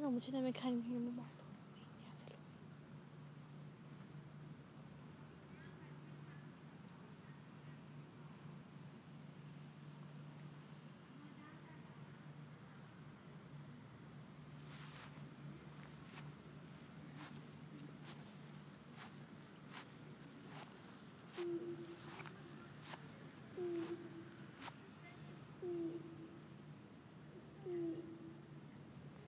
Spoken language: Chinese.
那我们去那边看一看有没有码头。